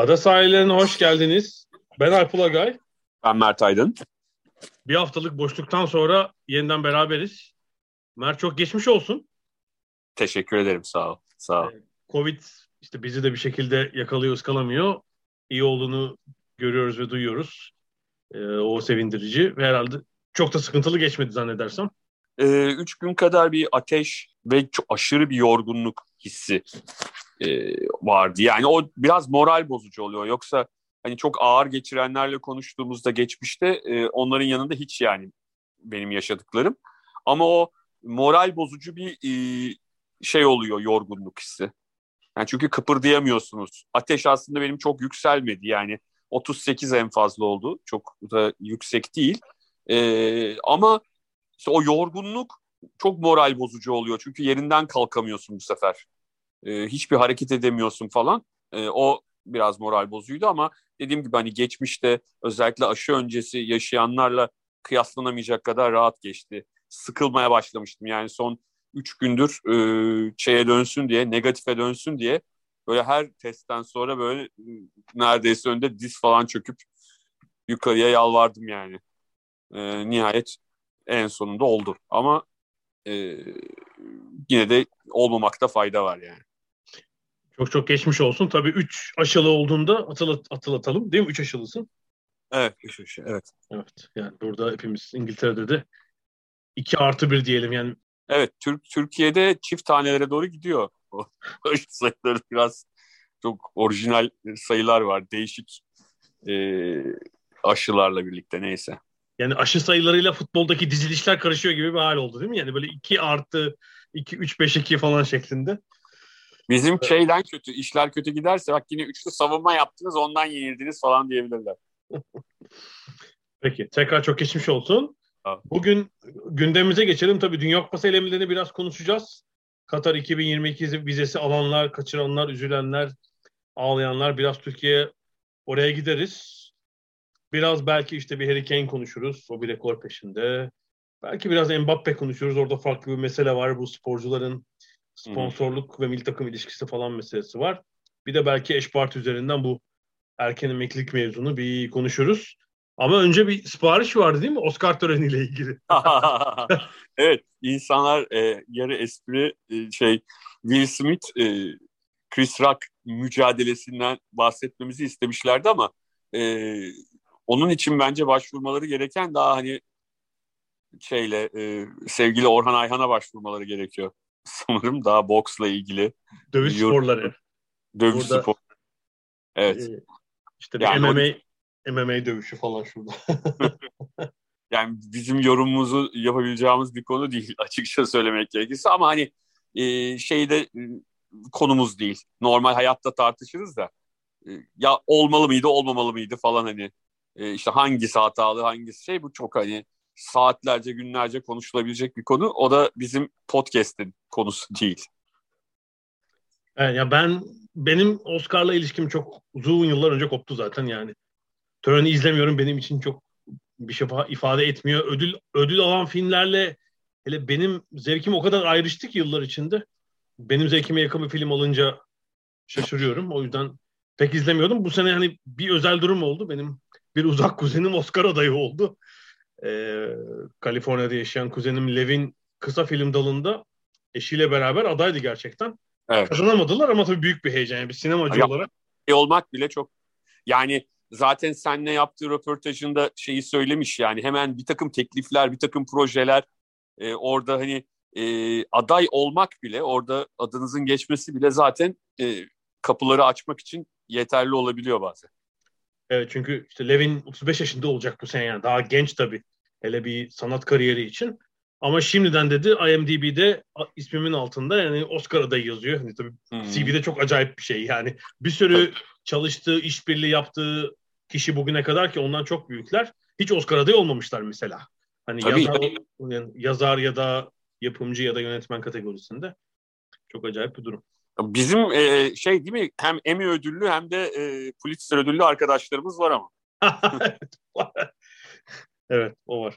Ada sahillerine hoş geldiniz. Ben Alp Ulagay. Ben Mert Aydın. Bir haftalık boşluktan sonra yeniden beraberiz. Mert çok geçmiş olsun. Teşekkür ederim sağ ol. Sağ ol. Covid işte bizi de bir şekilde yakalıyor, ıskalamıyor. İyi olduğunu görüyoruz ve duyuyoruz. Ee, o sevindirici ve herhalde çok da sıkıntılı geçmedi zannedersem. Ee, üç gün kadar bir ateş ve çok aşırı bir yorgunluk hissi e, vardı. Yani o biraz moral bozucu oluyor. Yoksa hani çok ağır geçirenlerle konuştuğumuzda geçmişte e, onların yanında hiç yani benim yaşadıklarım. Ama o moral bozucu bir e, şey oluyor yorgunluk hissi. Yani çünkü kıpırdayamıyorsunuz. Ateş aslında benim çok yükselmedi yani 38 en fazla oldu. Çok da yüksek değil. Ee, ama işte o yorgunluk çok moral bozucu oluyor. Çünkü yerinden kalkamıyorsun bu sefer. Ee, hiçbir hareket edemiyorsun falan. Ee, o biraz moral bozuydu ama dediğim gibi hani geçmişte özellikle aşı öncesi yaşayanlarla kıyaslanamayacak kadar rahat geçti. Sıkılmaya başlamıştım. Yani son 3 gündür e, şeye dönsün diye, negatife dönsün diye böyle her testten sonra böyle neredeyse önde diz falan çöküp yukarıya yalvardım yani. E, nihayet en sonunda oldu. Ama e, yine de olmamakta fayda var yani. Çok çok geçmiş olsun. Tabii 3 aşılı olduğunda atılat, atılatalım değil mi? 3 aşılısın. Evet, üç aşı, evet. Evet, yani burada hepimiz İngiltere'de de 2 artı 1 diyelim yani. Evet, Türk Türkiye'de çift tanelere doğru gidiyor. Aşı sayıları biraz çok orijinal sayılar var. Değişik e, aşılarla birlikte neyse. Yani aşı sayılarıyla futboldaki dizilişler karışıyor gibi bir hal oldu değil mi? Yani böyle 2 artı 2, 3, 5, 2 falan şeklinde. Bizim evet. şeyden kötü, işler kötü giderse bak yine üçlü savunma yaptınız ondan yenildiniz falan diyebilirler. Peki tekrar çok geçmiş olsun. Bugün gündemimize geçelim. Tabii Dünya Kupası elemelerini biraz konuşacağız. Katar 2022 vizesi alanlar, kaçıranlar, üzülenler, ağlayanlar biraz Türkiye oraya gideriz. Biraz belki işte bir Harry Kane konuşuruz. O bir rekor peşinde. Belki biraz Mbappe konuşuruz. Orada farklı bir mesele var. Bu sporcuların sponsorluk hmm. ve milli takım ilişkisi falan meselesi var. Bir de belki eş parti üzerinden bu erken emeklilik mevzunu bir konuşuruz. Ama önce bir sipariş vardı değil mi Oscar töreniyle ilgili? evet, insanlar e, yarı espri e, şey Will Smith e, Chris Rock mücadelesinden bahsetmemizi istemişlerdi ama e, onun için bence başvurmaları gereken daha hani şeyle e, sevgili Orhan Ayhan'a başvurmaları gerekiyor. Sanırım daha boksla ilgili. Dövüş Yurt, sporları. Dövüş Burada, spor. Evet. E, işte yani MMA o... MMA dövüşü falan şurada. yani bizim yorumumuzu yapabileceğimiz bir konu değil açıkça söylemek gerekirse ama hani e, şeyde e, konumuz değil. Normal hayatta tartışırız da e, ya olmalı mıydı olmamalı mıydı falan hani e, işte hangisi hatalı hangisi şey bu çok hani saatlerce günlerce konuşulabilecek bir konu. O da bizim podcast'in konusu değil. Evet, ya ben benim Oscar'la ilişkim çok uzun yıllar önce koptu zaten yani. Töreni izlemiyorum benim için çok bir şey ifade etmiyor. Ödül ödül alan filmlerle hele benim zevkim o kadar ayrıştı ki yıllar içinde. Benim zevkime yakın bir film alınca şaşırıyorum. O yüzden pek izlemiyordum. Bu sene hani bir özel durum oldu. Benim bir uzak kuzenim Oscar adayı oldu. Ee, Kaliforniya'da yaşayan kuzenim Levin kısa film dalında eşiyle beraber adaydı gerçekten. Evet. Kazanamadılar ama tabii büyük bir heyecan. Yani bir sinemacı ya, olarak. E olmak bile çok yani zaten seninle yaptığı röportajında şeyi söylemiş yani hemen bir takım teklifler, bir takım projeler e, orada hani e, aday olmak bile orada adınızın geçmesi bile zaten e, kapıları açmak için yeterli olabiliyor bazen. Evet çünkü işte Levin 35 yaşında olacak bu sene yani daha genç tabii. Hele bir sanat kariyeri için. Ama şimdiden dedi IMDb'de ismimin altında yani Oscar adayı yazıyor. Yani tabii hmm. CV'de çok acayip bir şey yani. Bir sürü çalıştığı, işbirliği yaptığı kişi bugüne kadar ki ondan çok büyükler. Hiç Oscar adayı olmamışlar mesela. Hani tabii, yazar, Yani yazar ya da yapımcı ya da yönetmen kategorisinde. Çok acayip bir durum. Bizim e, şey değil mi hem Emmy ödüllü hem de e, Pulitzer ödüllü arkadaşlarımız var ama. evet o var.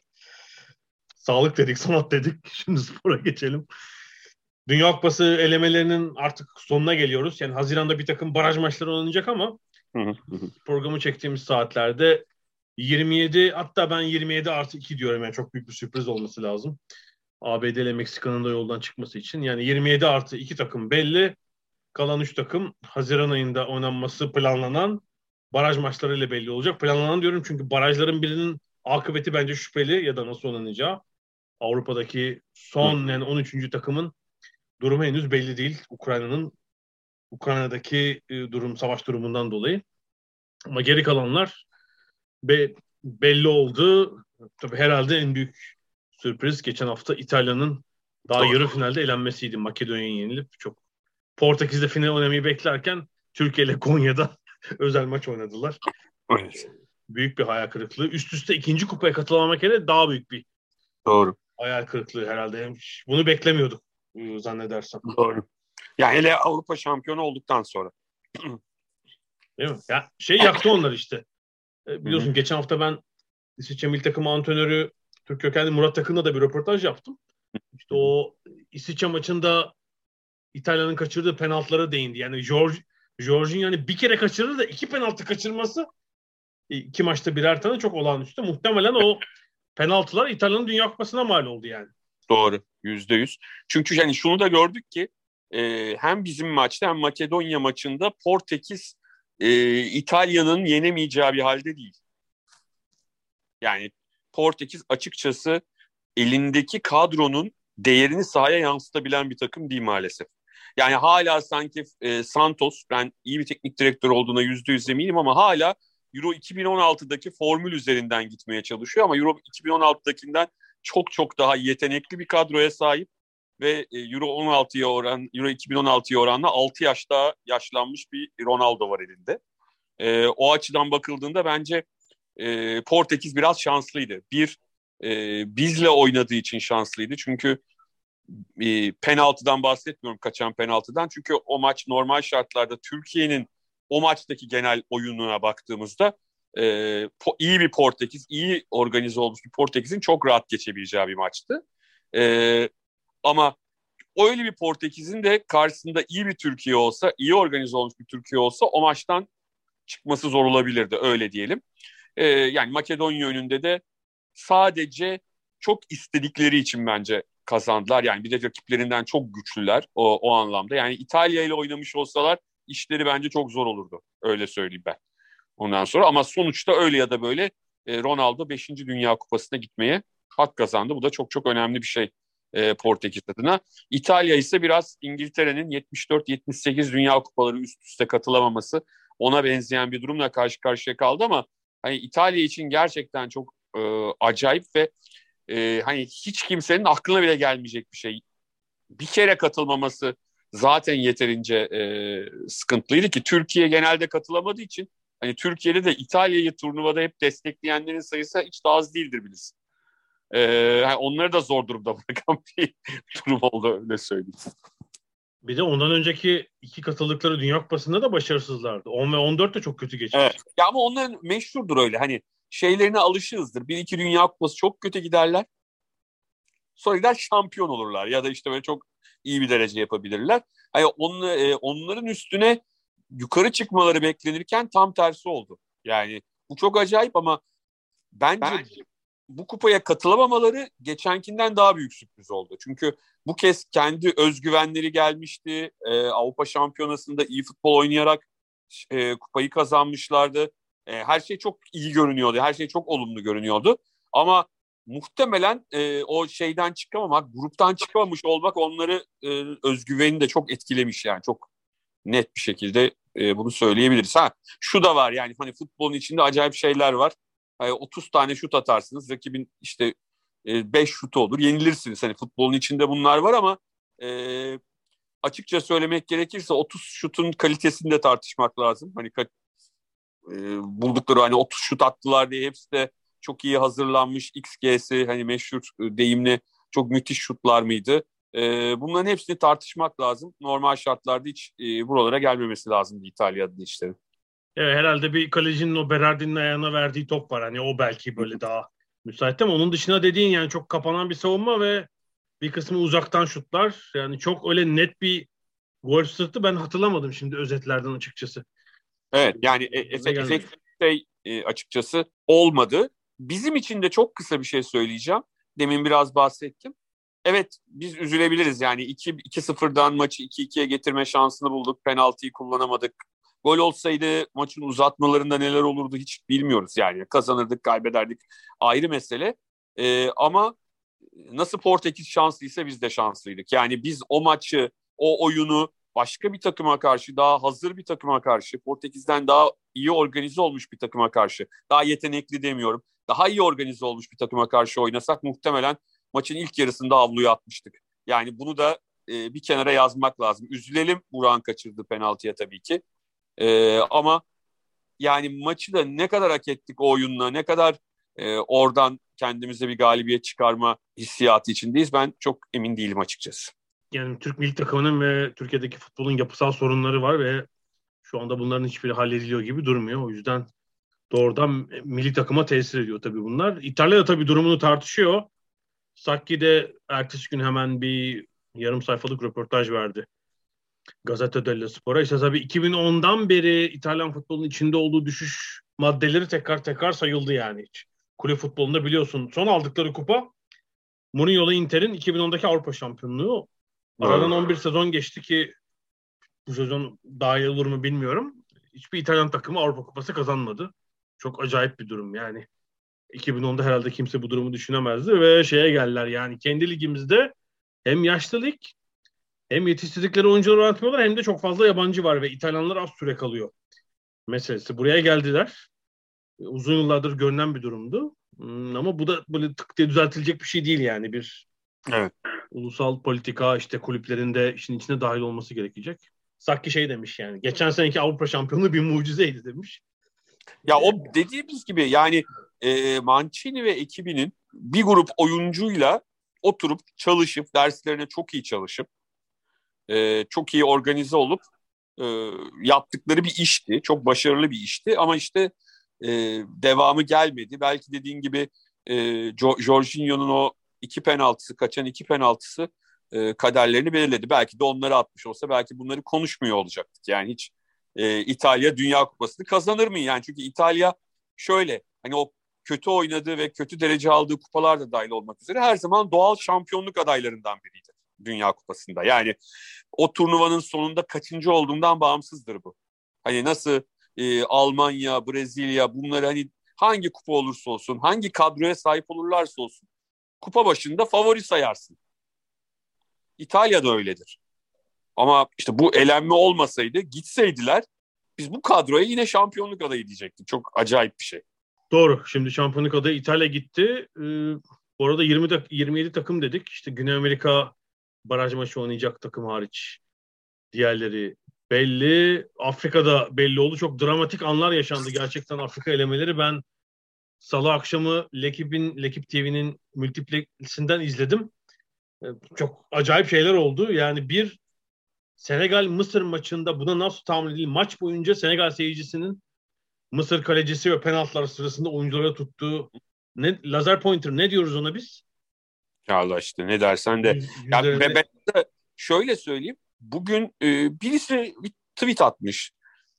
Sağlık dedik, sanat dedik. Şimdi spora geçelim. Dünya Kupası elemelerinin artık sonuna geliyoruz. Yani Haziran'da bir takım baraj maçları oynanacak ama programı çektiğimiz saatlerde 27 hatta ben 27 artı 2 diyorum yani çok büyük bir sürpriz olması lazım. ABD ile Meksika'nın da yoldan çıkması için. Yani 27 artı 2 takım belli. Kalan 3 takım Haziran ayında oynanması planlanan baraj maçlarıyla belli olacak. Planlanan diyorum çünkü barajların birinin akıbeti bence şüpheli ya da nasıl oynanacağı. Avrupa'daki son yani 13. takımın durumu henüz belli değil. Ukrayna'nın Ukrayna'daki e, durum savaş durumundan dolayı. Ama geri kalanlar be, belli oldu. Tabii herhalde en büyük sürpriz geçen hafta İtalya'nın daha yarı finalde elenmesiydi. Makedonya'ya yenilip çok Portekiz'de final oynamayı beklerken Türkiye ile Konya'da özel maç oynadılar. Evet. Büyük bir hayal kırıklığı. Üst üste ikinci kupaya katılamamak hele daha büyük bir Doğru. hayal kırıklığı herhalde. Bunu beklemiyorduk e, zannedersem. Doğru. Ya hele Avrupa şampiyonu olduktan sonra. Değil mi? Ya şey yaktı onlar işte. E, biliyorsun Hı-hı. geçen hafta ben İsviçre milli takımı antrenörü Türk kökenli Murat Takın'la da bir röportaj yaptım. İşte o İsviçre maçında İtalya'nın kaçırdığı penaltılara değindi. Yani George George'un yani bir kere kaçırır da iki penaltı kaçırması iki maçta birer tane çok olağanüstü. Muhtemelen o penaltılar İtalya'nın Dünya Kupası'na mal oldu yani. Doğru. Yüzde yüz. Çünkü yani şunu da gördük ki e, hem bizim maçta hem Makedonya maçında Portekiz e, İtalya'nın yenemeyeceği bir halde değil. Yani Portekiz açıkçası elindeki kadronun değerini sahaya yansıtabilen bir takım değil maalesef. Yani hala sanki e, Santos, ben iyi bir teknik direktör olduğuna yüzde yüz eminim ama hala Euro 2016'daki formül üzerinden gitmeye çalışıyor ama Euro 2016'dakinden çok çok daha yetenekli bir kadroya sahip ve e, Euro 16'ya oran Euro 2016'ya oranla 6 yaş daha yaşlanmış bir Ronaldo var elinde. E, o açıdan bakıldığında bence e, Portekiz biraz şanslıydı. Bir e, bizle oynadığı için şanslıydı. Çünkü e, penaltıdan bahsetmiyorum kaçan penaltıdan. Çünkü o maç normal şartlarda Türkiye'nin o maçtaki genel oyununa baktığımızda e, po, iyi bir Portekiz, iyi organize olmuş bir Portekiz'in çok rahat geçebileceği bir maçtı. E, ama öyle bir Portekiz'in de karşısında iyi bir Türkiye olsa, iyi organize olmuş bir Türkiye olsa o maçtan çıkması zor olabilirdi öyle diyelim. E, yani Makedonya önünde de sadece çok istedikleri için bence kazandılar. Yani bir de rakiplerinden çok güçlüler o, o anlamda. Yani İtalya ile oynamış olsalar işleri bence çok zor olurdu. Öyle söyleyeyim ben. Ondan sonra ama sonuçta öyle ya da böyle e, Ronaldo 5. Dünya Kupası'na gitmeye hak kazandı. Bu da çok çok önemli bir şey e, Portekiz adına. İtalya ise biraz İngiltere'nin 74-78 Dünya Kupaları üst üste katılamaması ona benzeyen bir durumla karşı karşıya kaldı ama hani İtalya için gerçekten çok e, acayip ve e, hani hiç kimsenin aklına bile gelmeyecek bir şey. Bir kere katılmaması zaten yeterince e, sıkıntılıydı ki Türkiye genelde katılamadığı için hani Türkiye'de de İtalya'yı turnuvada hep destekleyenlerin sayısı hiç daha az değildir bilirsin. Yani onları da zor durumda bırakan bir durum oldu öyle söyleyeyim. Bir de ondan önceki iki katıldıkları Dünya Kupası'nda da başarısızlardı. 10 ve 14 de çok kötü geçmiş. Evet. Ya ama onların meşhurdur öyle. Hani şeylerine alışığızdır. Bir iki Dünya Kupası çok kötü giderler. Sonra gider şampiyon olurlar. Ya da işte böyle çok iyi bir derece yapabilirler. Hani on, e, onların üstüne yukarı çıkmaları beklenirken tam tersi oldu. Yani bu çok acayip ama bence, bence bu kupaya katılamamaları geçenkinden daha büyük sürpriz oldu. Çünkü bu kez kendi özgüvenleri gelmişti. E, Avrupa Şampiyonası'nda iyi futbol oynayarak e, kupayı kazanmışlardı. E, her şey çok iyi görünüyordu. Her şey çok olumlu görünüyordu. Ama muhtemelen e, o şeyden çıkamamak, gruptan çıkamamış olmak onları e, özgüvenini de çok etkilemiş yani. Çok net bir şekilde e, bunu söyleyebiliriz. Ha şu da var yani hani futbolun içinde acayip şeyler var. Yani 30 tane şut atarsınız. Rakibin işte 5 e, şutu olur. Yenilirsiniz. Hani futbolun içinde bunlar var ama e, açıkça söylemek gerekirse 30 şutun kalitesini de tartışmak lazım. Hani e, buldukları hani 30 şut attılar diye hepsi de çok iyi hazırlanmış XG'si hani meşhur e, deyimli çok müthiş şutlar mıydı? E, bunların hepsini tartışmak lazım. Normal şartlarda hiç e, buralara gelmemesi lazım İtalya'da işlerin. Evet, herhalde bir kalecinin o Berardi'nin ayağına verdiği top var. Hani o belki böyle daha müsait ama onun dışında dediğin yani çok kapanan bir savunma ve bir kısmı uzaktan şutlar. Yani çok öyle net bir gol sırtı ben hatırlamadım şimdi özetlerden açıkçası. Evet yani e, efektif şey e, açıkçası olmadı. Bizim için de çok kısa bir şey söyleyeceğim. Demin biraz bahsettim. Evet biz üzülebiliriz yani 2-0'dan maçı 2-2'ye getirme şansını bulduk. Penaltıyı kullanamadık. Gol olsaydı maçın uzatmalarında neler olurdu hiç bilmiyoruz yani. Kazanırdık, kaybederdik ayrı mesele. Ee, ama nasıl Portekiz şanslıysa biz de şanslıydık. Yani biz o maçı, o oyunu başka bir takıma karşı, daha hazır bir takıma karşı, Portekiz'den daha iyi organize olmuş bir takıma karşı, daha yetenekli demiyorum, daha iyi organize olmuş bir takıma karşı oynasak muhtemelen maçın ilk yarısında avluya atmıştık. Yani bunu da e, bir kenara yazmak lazım. Üzülelim Burak'ın kaçırdığı penaltıya tabii ki. E, ama yani maçı da ne kadar hak ettik o oyunla, ne kadar e, oradan kendimize bir galibiyet çıkarma hissiyatı içindeyiz. Ben çok emin değilim açıkçası. Yani Türk milli takımının ve Türkiye'deki futbolun yapısal sorunları var ve şu anda bunların hiçbiri hallediliyor gibi durmuyor. O yüzden doğrudan milli takıma tesir ediyor tabii bunlar. İtalya da tabii durumunu tartışıyor. Sakki de ertesi gün hemen bir yarım sayfalık röportaj verdi. Gazete dello Spor'a. İşte tabii 2010'dan beri İtalyan futbolunun içinde olduğu düşüş maddeleri tekrar tekrar sayıldı yani hiç. Kulüp futbolunda biliyorsun son aldıkları kupa Mourinho'la Inter'in 2010'daki Avrupa şampiyonluğu. Aradan 11 sezon geçti ki bu sezon daha iyi olur mu bilmiyorum. Hiçbir İtalyan takımı Avrupa Kupası kazanmadı. Çok acayip bir durum yani. 2010'da herhalde kimse bu durumu düşünemezdi ve şeye geldiler yani kendi ligimizde hem yaşlı lig hem yetiştirdikleri oyuncuları oynatmıyorlar hem de çok fazla yabancı var ve İtalyanlar az süre kalıyor meselesi. Buraya geldiler. Uzun yıllardır görünen bir durumdu. Hmm, ama bu da böyle tık diye düzeltilecek bir şey değil yani. Bir evet. ulusal politika işte kulüplerinde işin içine dahil olması gerekecek. Sakki şey demiş yani. Geçen seneki Avrupa şampiyonu bir mucizeydi demiş. Ya o dediğimiz gibi yani e, Mancini ve ekibinin bir grup oyuncuyla oturup çalışıp derslerine çok iyi çalışıp e, çok iyi organize olup e, yaptıkları bir işti. Çok başarılı bir işti ama işte e, devamı gelmedi. Belki dediğin gibi e, Jorginho'nun o iki penaltısı, kaçan iki penaltısı e, kaderlerini belirledi. Belki de onları atmış olsa belki bunları konuşmuyor olacaktık. Yani hiç e, İtalya Dünya Kupası'nı kazanır mı? Yani çünkü İtalya şöyle hani o kötü oynadığı ve kötü derece aldığı kupalar da dahil olmak üzere her zaman doğal şampiyonluk adaylarından biriydi Dünya Kupası'nda. Yani o turnuvanın sonunda kaçıncı olduğundan bağımsızdır bu. Hani nasıl e, Almanya, Brezilya bunları hani hangi kupa olursa olsun, hangi kadroya sahip olurlarsa olsun kupa başında favori sayarsın. İtalya da öyledir. Ama işte bu elenme olmasaydı gitseydiler biz bu kadroya yine şampiyonluk adayı diyecektik. Çok acayip bir şey. Doğru. Şimdi şampiyonluk adayı İtalya gitti. Ee, bu arada 20 tak 27 takım dedik. İşte Güney Amerika baraj maçı oynayacak takım hariç. Diğerleri belli. Afrika'da belli oldu. Çok dramatik anlar yaşandı gerçekten Afrika elemeleri. Ben salı akşamı Lekip'in Lekip TV'nin multiplex'inden izledim. Ee, çok acayip şeyler oldu. Yani bir Senegal Mısır maçında buna nasıl tahmin edilir? Maç boyunca Senegal seyircisinin Mısır kalecisi ve penaltılar sırasında oyunculara tuttuğu ne lazer pointer ne diyoruz ona biz? Ya Allah işte ne dersen de. Yüz, ya ben de şöyle söyleyeyim. Bugün e, birisi bir tweet atmış.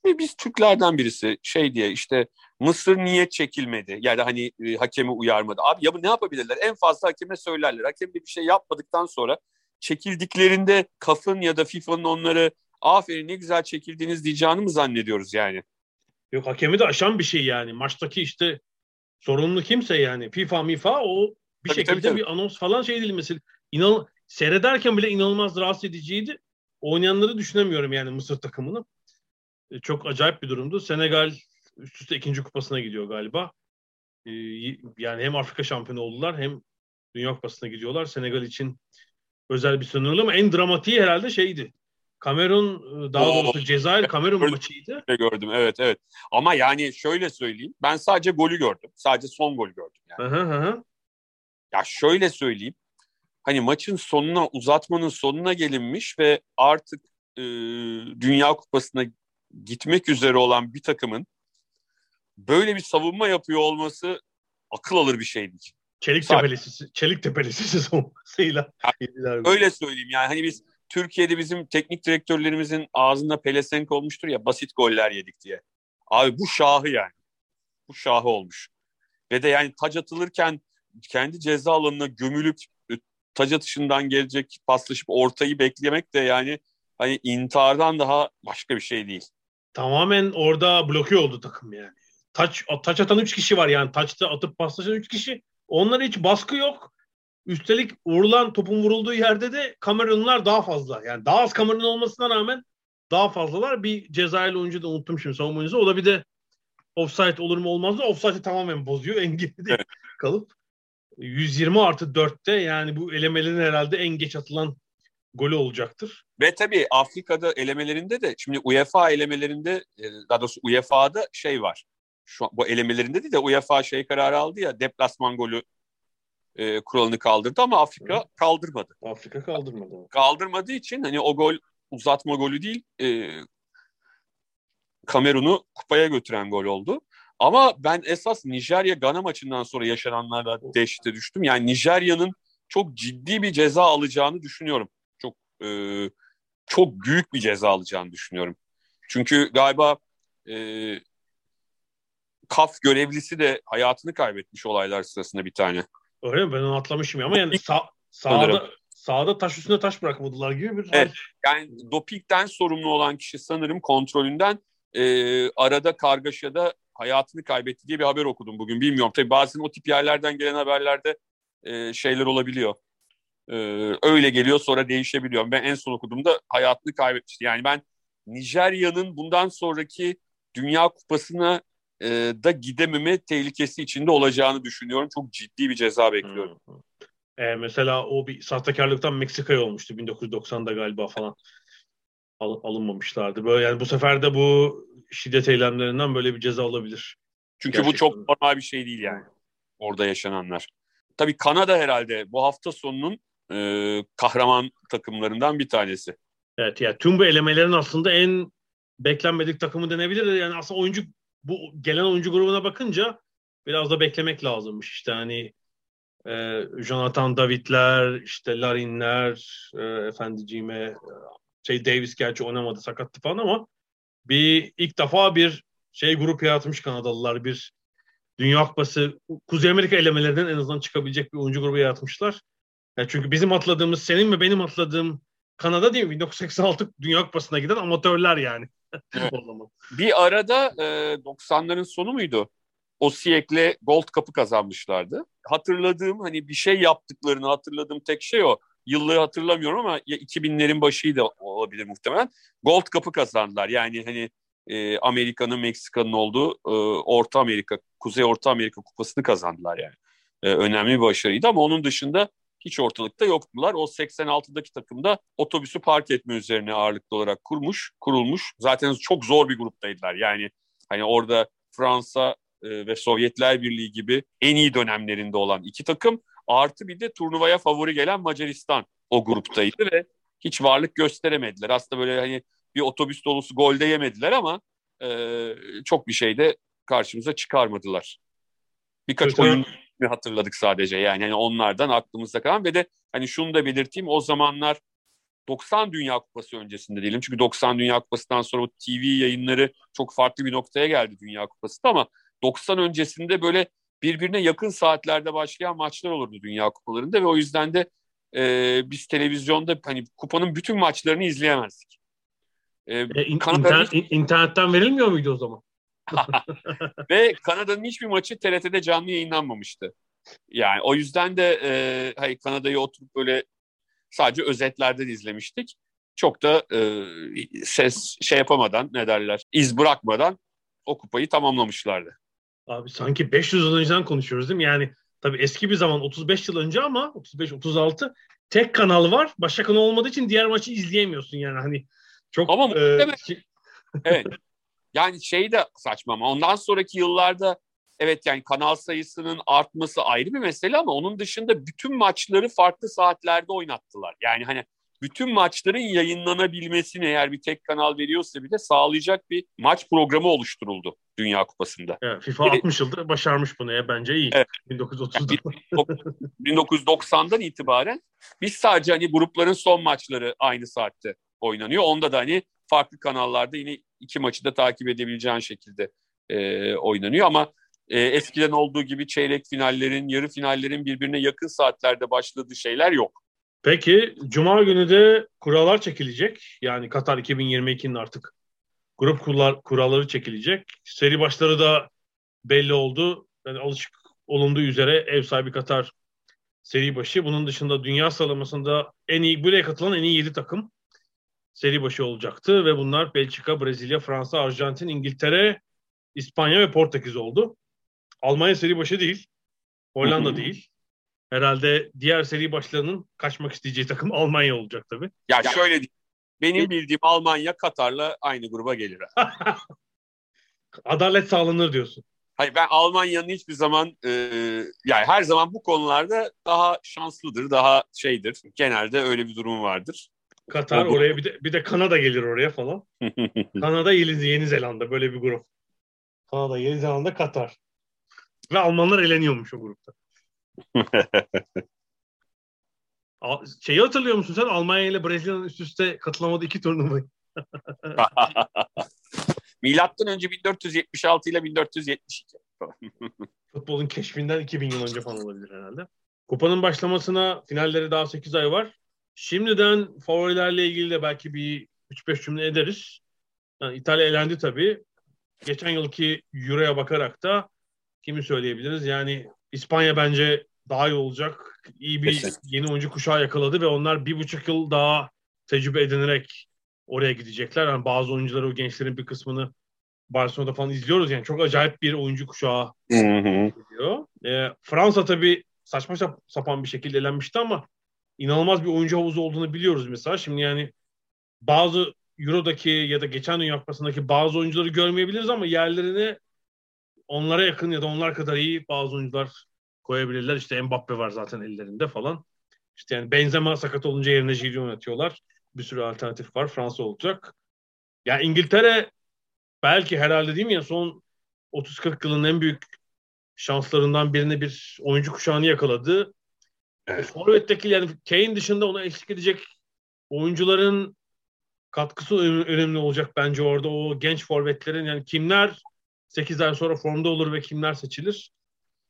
Ve biz Türklerden birisi şey diye işte Mısır niye çekilmedi? Yani hani e, hakemi uyarmadı. Abi ya bu ne yapabilirler? En fazla hakeme söylerler. Hakem bir şey yapmadıktan sonra çekildiklerinde KAF'ın ya da FIFA'nın onları aferin ne güzel çekildiniz diyeceğini mi zannediyoruz yani? Yok hakemi de aşan bir şey yani. Maçtaki işte sorumlu kimse yani. FIFA, MIFA o bir tabii, şekilde tabii, tabii. bir anons falan şey değil mesela. İnan seyrederken bile inanılmaz rahatsız ediciydi. Oynayanları düşünemiyorum yani Mısır takımını. E, çok acayip bir durumdu. Senegal üst üste ikinci kupasına gidiyor galiba. E, yani hem Afrika şampiyonu oldular hem Dünya Kupası'na gidiyorlar. Senegal için özel bir sınırlı ama en dramatiği herhalde şeydi. Kamerun daha Oo. doğrusu Cezayir Kamerun gördüm, maçıydı. Gördüm evet evet. Ama yani şöyle söyleyeyim. Ben sadece golü gördüm. Sadece son golü gördüm yani. Hı hı Ya şöyle söyleyeyim. Hani maçın sonuna uzatmanın sonuna gelinmiş ve artık e, Dünya Kupası'na gitmek üzere olan bir takımın böyle bir savunma yapıyor olması akıl alır bir şey değil. Çelik tepelisi, çelik tepelisi savunmasıyla. Yani, öyle söyleyeyim yani hani biz Türkiye'de bizim teknik direktörlerimizin ağzında pelesenk olmuştur ya basit goller yedik diye. Abi bu şahı yani. Bu şahı olmuş. Ve de yani taç atılırken kendi ceza alanına gömülüp e, taç atışından gelecek paslaşıp ortayı beklemek de yani hani intihardan daha başka bir şey değil. Tamamen orada bloke oldu takım yani. Taç, taç atan 3 kişi var yani. Taçta atıp paslaşan 3 kişi. Onlara hiç baskı yok. Üstelik vurulan topun vurulduğu yerde de Kamerunlar daha fazla. Yani daha az Kamerun olmasına rağmen daha fazlalar. Bir Cezayirli oyuncu da unuttum şimdi savunma oyuncusu. O da bir de offside olur mu olmaz mı? Offside'i tamamen bozuyor. En geride kalıp 120 artı 4'te yani bu elemelerin herhalde en geç atılan golü olacaktır. Ve tabii Afrika'da elemelerinde de şimdi UEFA elemelerinde e, daha doğrusu UEFA'da şey var. Şu bu elemelerinde de, de UEFA şey kararı aldı ya deplasman golü e, kuralını kaldırdı ama Afrika Hı. kaldırmadı. Afrika kaldırmadı. Kaldırmadığı için hani o gol uzatma golü değil e, Kamerun'u kupaya götüren gol oldu. Ama ben esas Nijerya-Gana maçından sonra yaşananlarla dehşete düştüm. Yani Nijerya'nın çok ciddi bir ceza alacağını düşünüyorum. E, çok büyük bir ceza alacağını düşünüyorum. Çünkü galiba e, KAF görevlisi de hayatını kaybetmiş olaylar sırasında bir tane. Öyle mi? Ben onu atlamışım ama yani sağ, sağda, sağda taş üstüne taş bırakmadılar gibi bir evet, Yani dopingden sorumlu olan kişi sanırım kontrolünden e, arada kargaşada hayatını kaybetti diye bir haber okudum bugün. Bilmiyorum. Tabii bazen o tip yerlerden gelen haberlerde e, şeyler olabiliyor. E, öyle geliyor sonra değişebiliyor. Ben en son okuduğumda hayatını kaybetmişti. Yani ben Nijerya'nın bundan sonraki Dünya Kupası'na e, da gidememe tehlikesi içinde olacağını düşünüyorum. Çok ciddi bir ceza bekliyorum. E, mesela o bir sahtekarlıktan Meksika'ya olmuştu 1990'da galiba falan. Al, alınmamışlardı. Böyle yani bu sefer de bu şiddet eylemlerinden böyle bir ceza olabilir. Çünkü Gerçekten. bu çok normal bir şey değil yani. Orada yaşananlar. Tabii Kanada herhalde bu hafta sonunun e, kahraman takımlarından bir tanesi. Evet yani tüm bu elemelerin aslında en beklenmedik takımı denebilir. Yani aslında oyuncu bu gelen oyuncu grubuna bakınca biraz da beklemek lazımmış. İşte hani e, Jonathan David'ler, işte Larin'ler, e, efendiciğime şey Davis gerçi oynamadı sakattı falan ama bir ilk defa bir şey grup yaratmış Kanadalılar. Bir Dünya Kupası Kuzey Amerika elemelerinden en azından çıkabilecek bir oyuncu grubu yaratmışlar. Yani çünkü bizim atladığımız, senin ve benim atladığım Kanada değil mi? 1986 Dünya Kupası'na giden amatörler yani. Evet. bir arada e, 90'ların sonu muydu? O Siyek'le Gold Cup'ı kazanmışlardı. Hatırladığım hani bir şey yaptıklarını hatırladığım tek şey o. Yılları hatırlamıyorum ama ya 2000'lerin başıydı olabilir muhtemelen. Gold Cup'ı kazandılar. Yani hani e, Amerika'nın Meksika'nın olduğu e, Orta Amerika, Kuzey Orta Amerika kupasını kazandılar yani. E, önemli bir başarıydı ama onun dışında hiç ortalıkta yoktular. O 86'daki takımda otobüsü park etme üzerine ağırlıklı olarak kurmuş, kurulmuş. Zaten çok zor bir gruptaydılar. Yani hani orada Fransa e, ve Sovyetler Birliği gibi en iyi dönemlerinde olan iki takım artı bir de turnuvaya favori gelen Macaristan o gruptaydı ve hiç varlık gösteremediler. Aslında böyle hani bir otobüs dolusu golde yemediler ama e, çok bir şey de karşımıza çıkarmadılar. Birkaç evet, oyun hatırladık sadece yani hani onlardan aklımızda kalan ve de hani şunu da belirteyim o zamanlar 90 Dünya Kupası öncesinde diyelim. Çünkü 90 Dünya Kupası'ndan sonra bu TV yayınları çok farklı bir noktaya geldi Dünya Kupası'da ama 90 öncesinde böyle birbirine yakın saatlerde başlayan maçlar olurdu Dünya Kupalarında ve o yüzden de e, biz televizyonda hani kupanın bütün maçlarını izleyemezdik. E, e, in, internet, internetten verilmiyor muydu o zaman? Ve Kanada'nın hiçbir maçı TRT'de canlı yayınlanmamıştı. Yani o yüzden de e, hayır Kanada'yı oturup böyle sadece özetlerden izlemiştik. Çok da e, ses şey yapamadan ne derler iz bırakmadan o kupayı tamamlamışlardı. Abi sanki 500 yıl önceden konuşuyoruz değil mi? Yani tabii eski bir zaman 35 yıl önce ama 35-36 tek kanal var. Başka kanal olmadığı için diğer maçı izleyemiyorsun yani hani çok Ama e, şey, evet. Yani şey de saçma ama ondan sonraki yıllarda evet yani kanal sayısının artması ayrı bir mesele ama onun dışında bütün maçları farklı saatlerde oynattılar. Yani hani bütün maçların yayınlanabilmesini eğer bir tek kanal veriyorsa bile sağlayacak bir maç programı oluşturuldu Dünya Kupası'nda. Evet, FIFA 60 yıldır başarmış bunu ya bence iyi. Evet. 1930'da. Yani 1990'dan itibaren biz sadece hani grupların son maçları aynı saatte oynanıyor. Onda da hani farklı kanallarda yine iki maçı da takip edebileceğin şekilde e, oynanıyor ama e, eskiden olduğu gibi çeyrek finallerin, yarı finallerin birbirine yakın saatlerde başladığı şeyler yok. Peki Cuma günü de kurallar çekilecek. Yani Katar 2022'nin artık grup kurlar, kuralları çekilecek. Seri başları da belli oldu. Yani alışık olunduğu üzere ev sahibi Katar seri başı. Bunun dışında dünya sıralamasında en iyi buraya katılan en iyi 7 takım seri başı olacaktı ve bunlar Belçika, Brezilya, Fransa, Arjantin, İngiltere, İspanya ve Portekiz oldu. Almanya seri başı değil. Hollanda değil. Herhalde diğer seri başlarının kaçmak isteyeceği takım Almanya olacak tabii. Ya şöyle diyeyim. Benim bildiğim Almanya Katar'la aynı gruba gelir. Adalet sağlanır diyorsun. Hayır ben Almanya'nın hiçbir zaman e, yani her zaman bu konularda daha şanslıdır, daha şeydir. Genelde öyle bir durum vardır. Katar oraya bir de bir de Kanada gelir oraya falan. Kanada, Yeni, Yeni Zelanda böyle bir grup. Kanada, Yeni Zelanda, Katar. Ve Almanlar eleniyormuş o grupta. Şeyi hatırlıyor musun sen? Almanya ile Brezilya'nın üst üste katılamadığı iki turnuvayı. Milattan önce 1476 ile 1472. Futbolun keşfinden 2000 yıl önce falan olabilir herhalde. Kupanın başlamasına finalleri daha 8 ay var. Şimdiden favorilerle ilgili de belki bir 3-5 cümle ederiz. Yani İtalya elendi tabii. Geçen yılki Euro'ya bakarak da kimi söyleyebiliriz? Yani İspanya bence daha iyi olacak. İyi bir Kesinlikle. yeni oyuncu kuşağı yakaladı ve onlar bir buçuk yıl daha tecrübe edinerek oraya gidecekler. Yani bazı oyuncuları, o gençlerin bir kısmını Barcelona'da falan izliyoruz. Yani çok acayip bir oyuncu kuşağı geliyor. Ee, Fransa tabii saçma sapan bir şekilde elenmişti ama inanılmaz bir oyuncu havuzu olduğunu biliyoruz mesela. Şimdi yani bazı Euro'daki ya da geçen Dünya Kupası'ndaki bazı oyuncuları görmeyebiliriz ama yerlerine onlara yakın ya da onlar kadar iyi bazı oyuncular koyabilirler. İşte Mbappe var zaten ellerinde falan. İşte yani Benzema sakat olunca yerine Giroud oynatıyorlar. Bir sürü alternatif var. Fransa olacak. Ya İngiltere belki herhalde değil mi ya son 30-40 yılın en büyük şanslarından birine bir oyuncu kuşağını yakaladı. Evet. Forvet'teki yani Kane dışında ona eşlik edecek oyuncuların katkısı önemli olacak bence orada o genç forvetlerin yani kimler 8 ay sonra formda olur ve kimler seçilir?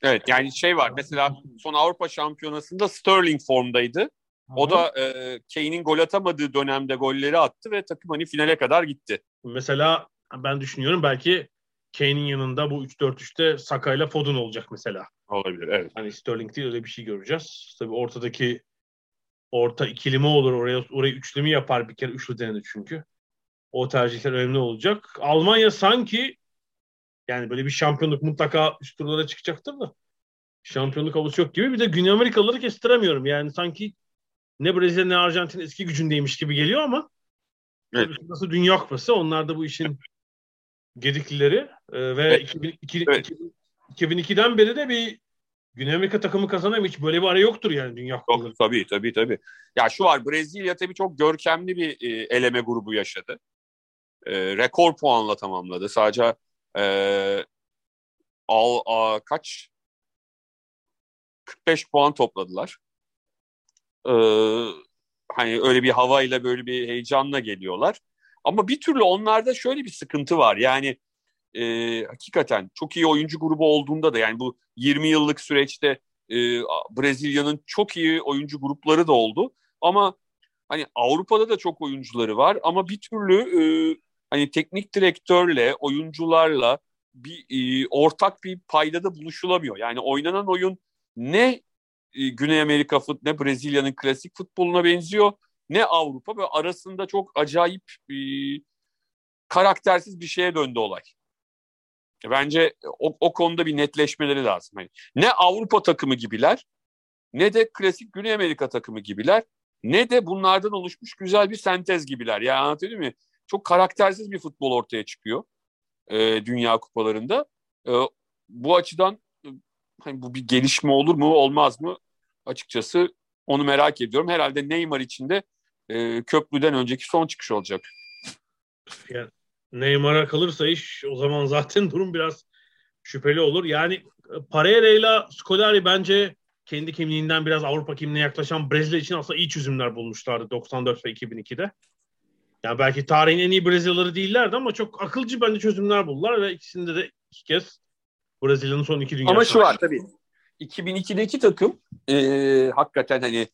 Evet yani şey var mesela son Avrupa Şampiyonası'nda Sterling formdaydı. O da e, Kane'in gol atamadığı dönemde golleri attı ve takım hani finale kadar gitti. Mesela ben düşünüyorum belki Kane'in yanında bu 3-4-3'te Saka ile Foden olacak mesela. Olabilir evet. Hani Sterling değil öyle bir şey göreceğiz. Tabii ortadaki orta ikilimi olur oraya orayı üçlü yapar bir kere üçlü denedi çünkü. O tercihler önemli olacak. Almanya sanki yani böyle bir şampiyonluk mutlaka üst turlara çıkacaktır da şampiyonluk havuzu yok gibi. Bir de Güney Amerikalıları kestiremiyorum. Yani sanki ne Brezilya ne Arjantin eski gücündeymiş gibi geliyor ama evet. nasıl Dünya Kupası onlar da bu işin gediklileri ee, ve evet. 2002, evet. 2002'den beri de bir Güney Amerika takımı kazanıyor hiç böyle bir ara yoktur yani Dünya Kupaları. Yok, tabii tabii tabii. Ya şu var Brezilya tabii çok görkemli bir e, eleme grubu yaşadı. E, rekor puanla tamamladı. Sadece e, al, a, kaç 45 puan topladılar. Ee, hani öyle bir havayla böyle bir heyecanla geliyorlar. Ama bir türlü onlarda şöyle bir sıkıntı var. Yani e, hakikaten çok iyi oyuncu grubu olduğunda da yani bu 20 yıllık süreçte e, Brezilya'nın çok iyi oyuncu grupları da oldu. Ama hani Avrupa'da da çok oyuncuları var ama bir türlü e, hani teknik direktörle, oyuncularla bir e, ortak bir paydada buluşulamıyor. Yani oynanan oyun ne e, Güney Amerika fut ne Brezilya'nın klasik futboluna benziyor ne Avrupa ve arasında çok acayip e, karaktersiz bir şeye döndü olay. Bence o, o konuda bir netleşmeleri lazım. Yani ne Avrupa takımı gibiler ne de klasik Güney Amerika takımı gibiler ne de bunlardan oluşmuş güzel bir sentez gibiler. Yani anlatabiliyor muyum? Çok karaktersiz bir futbol ortaya çıkıyor e, Dünya Kupalarında. E, bu açıdan e, hani bu bir gelişme olur mu olmaz mı açıkçası onu merak ediyorum. Herhalde Neymar için de e, köprüden önceki son çıkış olacak. Yani Neymar'a kalırsa iş o zaman zaten durum biraz şüpheli olur. Yani e, Pereira ile Scolari bence kendi kimliğinden biraz Avrupa kimliğine yaklaşan Brezilya için aslında iyi çözümler bulmuşlardı 94 ve 2002'de. Yani belki tarihin en iyi Brezilyaları değillerdi ama çok akılcı bence çözümler buldular ve ikisinde de iki kez Brezilya'nın son iki dünya Ama şu var tabii. 2002'deki takım e, hakikaten hani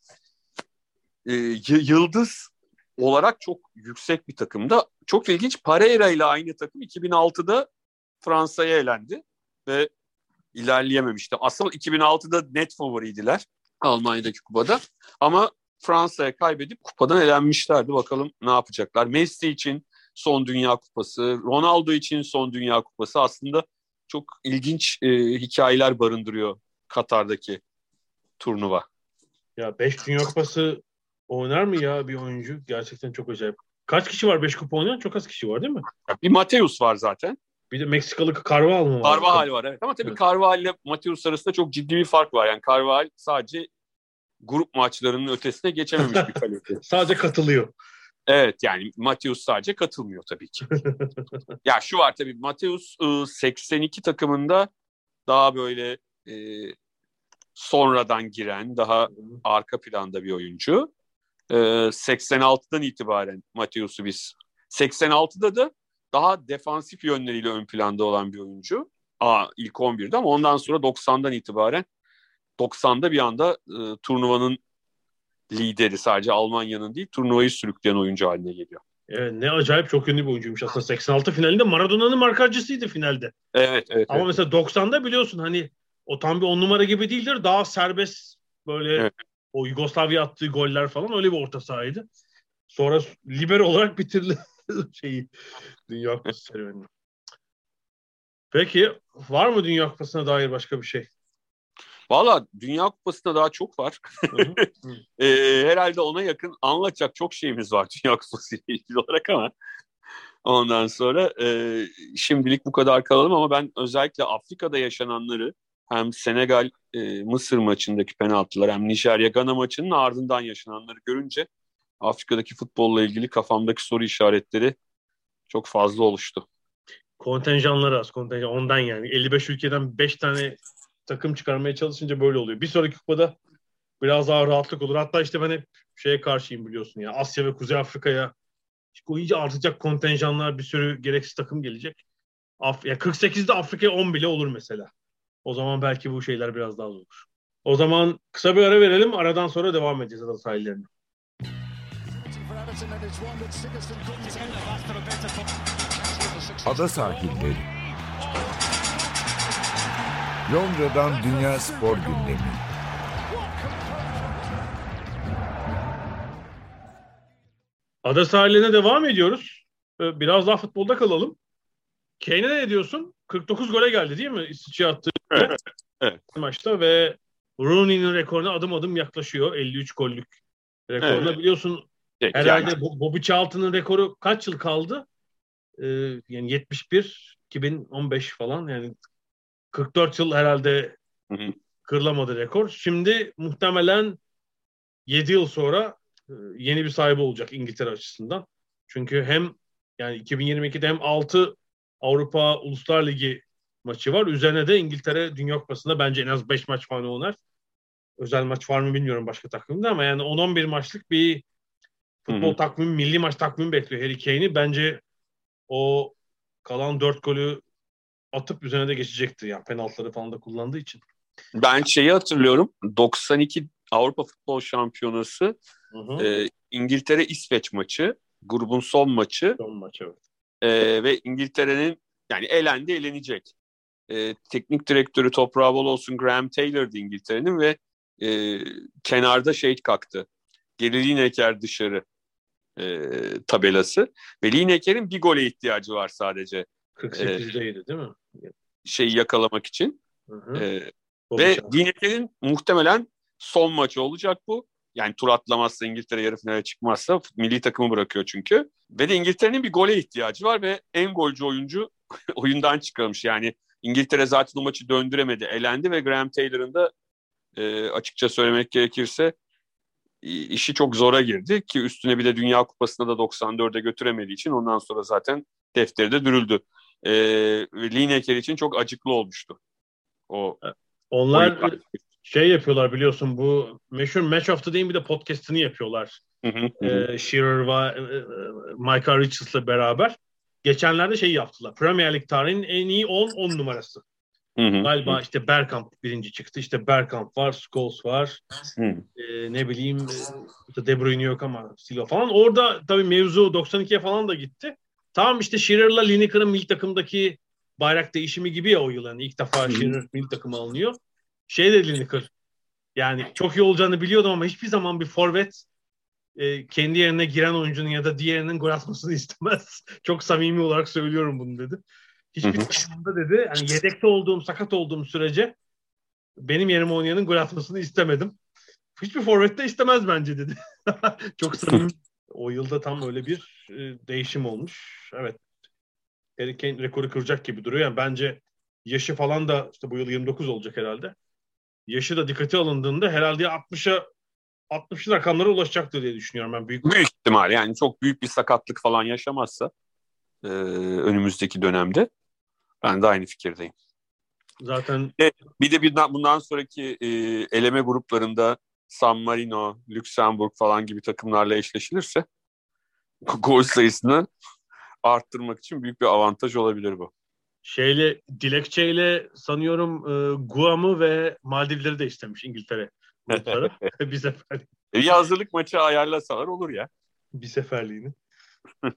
e, yıldız olarak çok yüksek bir takımda. Çok ilginç Pereira ile aynı takım 2006'da Fransa'ya elendi ve ilerleyememişti. Asıl 2006'da net favoriydiler Almanya'daki kupada. Ama Fransa'ya kaybedip kupadan elenmişlerdi. Bakalım ne yapacaklar. Messi için son Dünya Kupası, Ronaldo için son Dünya Kupası aslında çok ilginç e, hikayeler barındırıyor Katar'daki turnuva. Ya 5 Dünya Kupası oynar mı ya bir oyuncu? Gerçekten çok acayip. Kaç kişi var 5 kupa oynayan? Çok az kişi var değil mi? Bir Mateus var zaten. Bir de Meksikalı Carvajal mı var? Carvajal var evet. Ama tabii evet. Carvajal ile Mateus arasında çok ciddi bir fark var. Yani Carvajal sadece grup maçlarının ötesine geçememiş bir kalite. sadece katılıyor. Evet yani Mateus sadece katılmıyor tabii ki. ya şu var tabii Mateus 82 takımında daha böyle e, sonradan giren, daha arka planda bir oyuncu. E, 86'dan itibaren Mateus'u biz 86'da da daha defansif yönleriyle ön planda olan bir oyuncu. Aa, ilk 11'de ama ondan sonra 90'dan itibaren 90'da bir anda e, turnuvanın lideri sadece Almanya'nın değil turnuvayı sürükleyen oyuncu haline geliyor. Evet, ne acayip çok ünlü bir oyuncuymuş aslında. 86 finalinde Maradona'nın markacısıydı finalde. Evet, evet. Ama evet. mesela 90'da biliyorsun hani o tam bir on numara gibi değildir. Daha serbest böyle evet. O Yugoslavya attığı goller falan öyle bir orta sahaydı. Sonra libero olarak bitirdi şeyi Dünya Kupası serüvenini. Peki var mı Dünya Kupası'na dair başka bir şey? Valla Dünya Kupası'nda daha çok var. e, herhalde ona yakın anlatacak çok şeyimiz var Dünya Kupası ile ilgili olarak ama ondan sonra e, şimdilik bu kadar kalalım ama ben özellikle Afrika'da yaşananları hem Senegal e, Mısır maçındaki penaltılar hem Nijerya Gana maçının ardından yaşananları görünce Afrika'daki futbolla ilgili kafamdaki soru işaretleri çok fazla oluştu. Kontenjanları az kontenjan ondan yani 55 ülkeden 5 tane takım çıkarmaya çalışınca böyle oluyor. Bir sonraki kupada biraz daha rahatlık olur. Hatta işte ben hep şeye karşıyım biliyorsun ya Asya ve Kuzey Afrika'ya o iyice artacak kontenjanlar bir sürü gereksiz takım gelecek. Af ya 48'de Afrika'ya 10 bile olur mesela. O zaman belki bu şeyler biraz daha olur. O zaman kısa bir ara verelim. Aradan sonra devam edeceğiz ada sahillerine. Ada sahilleri. Londra'dan Dünya Spor Gündemi. Ada sahillerine devam ediyoruz. Ee, biraz daha futbolda kalalım. Kane'e ne diyorsun? 49 gole geldi değil mi? İsviçre attığı evet. maçta ve Rooney'nin rekoruna adım adım yaklaşıyor. 53 gollük rekoruna. Evet. Biliyorsun Peki, herhalde yani. Bobby Charlton'ın rekoru kaç yıl kaldı? Ee, yani 71, 2015 falan yani 44 yıl herhalde hı hı. kırılamadı rekor. Şimdi muhtemelen 7 yıl sonra e, yeni bir sahibi olacak İngiltere açısından. Çünkü hem yani 2022'de hem 6 Avrupa Uluslar Ligi maçı var. Üzerine de İngiltere Dünya Kupası'nda bence en az 5 maç falan oynar. Özel maç var mı bilmiyorum başka takvimde ama yani 10-11 maçlık bir futbol Hı-hı. takvimi, milli maç takvimi bekliyor Harry Kane'i. Bence o kalan 4 golü atıp üzerine de geçecektir yani penaltıları falan da kullandığı için. Ben şeyi hatırlıyorum. 92 Avrupa Futbol Şampiyonası e, İngiltere İsveç maçı, grubun son maçı. Son maçı evet. E, ve İngiltere'nin yani elendi elenecek. E, teknik direktörü toprağı bol olsun Graham Taylor'dı İngiltere'nin ve e, kenarda şey kalktı. Geri Lineker dışarı e, tabelası. Ve Lineker'in bir gole ihtiyacı var sadece. 48'deydi değil mi? şeyi yakalamak için. Hı hı. Bobby ve. Lineker'in muhtemelen son maçı olacak bu. Yani tur atlamazsa İngiltere yarı finale çıkmazsa milli takımı bırakıyor çünkü. Ve de İngiltere'nin bir gole ihtiyacı var ve en golcü oyuncu oyundan çıkarmış. Yani İngiltere zaten o maçı döndüremedi, elendi ve Graham Taylor'ın da e, açıkça söylemek gerekirse işi çok zora girdi ki üstüne bir de Dünya Kupası'na da 94'e götüremediği için ondan sonra zaten defteri de dürüldü. E, Lineker için çok acıklı olmuştu. O Onlar şey yapıyorlar biliyorsun bu meşhur Match of the Day'in bir de podcast'ını yapıyorlar. Hı. Ee, Shearer ve e, e, Michael Richards'la beraber. Geçenlerde şey yaptılar. Premier Lig tarihinin en iyi 10 10 numarası. Hı hı, Galiba işte Bergkamp birinci çıktı. İşte Bergkamp var, Scholes var. hı. Ee, ne bileyim e, De Bruyne yok ama Silva falan. Orada tabii mevzu 92'ye falan da gitti. Tamam işte Shearer'la Lineker'ın milli takımdaki bayrak değişimi gibi ya o yıl. Yani ilk defa. Shearer milli takıma alınıyor. Şey de Lineker. Yani çok iyi olacağını biliyordum ama hiçbir zaman bir forvet e, kendi yerine giren oyuncunun ya da diğerinin gol atmasını istemez. Çok samimi olarak söylüyorum bunu dedi. Hiçbir takımda dedi hani yedekte olduğum, sakat olduğum sürece benim yerime oynayanın gol atmasını istemedim. Hiçbir forvet de istemez bence dedi. Çok samimi. O yılda tam öyle bir e, değişim olmuş. Evet. Harry Kane rekoru kıracak gibi duruyor. Yani bence yaşı falan da işte bu yıl 29 olacak herhalde. Yaşı da dikkate alındığında herhalde 60'a 60'lı rakamlara ulaşacaktır diye düşünüyorum ben. Büyük Büyük ihtimal yani çok büyük bir sakatlık falan yaşamazsa e, önümüzdeki dönemde ben de aynı fikirdeyim. zaten Bir de birden, bundan sonraki e, eleme gruplarında San Marino, Lüksemburg falan gibi takımlarla eşleşilirse gol sayısını arttırmak için büyük bir avantaj olabilir bu. Şeyle dilekçeyle sanıyorum e, Guam'ı ve Maldivleri de istemiş İngiltere grupları. bir sefer E, bir hazırlık maçı ayarlasalar olur ya. bir seferliğini.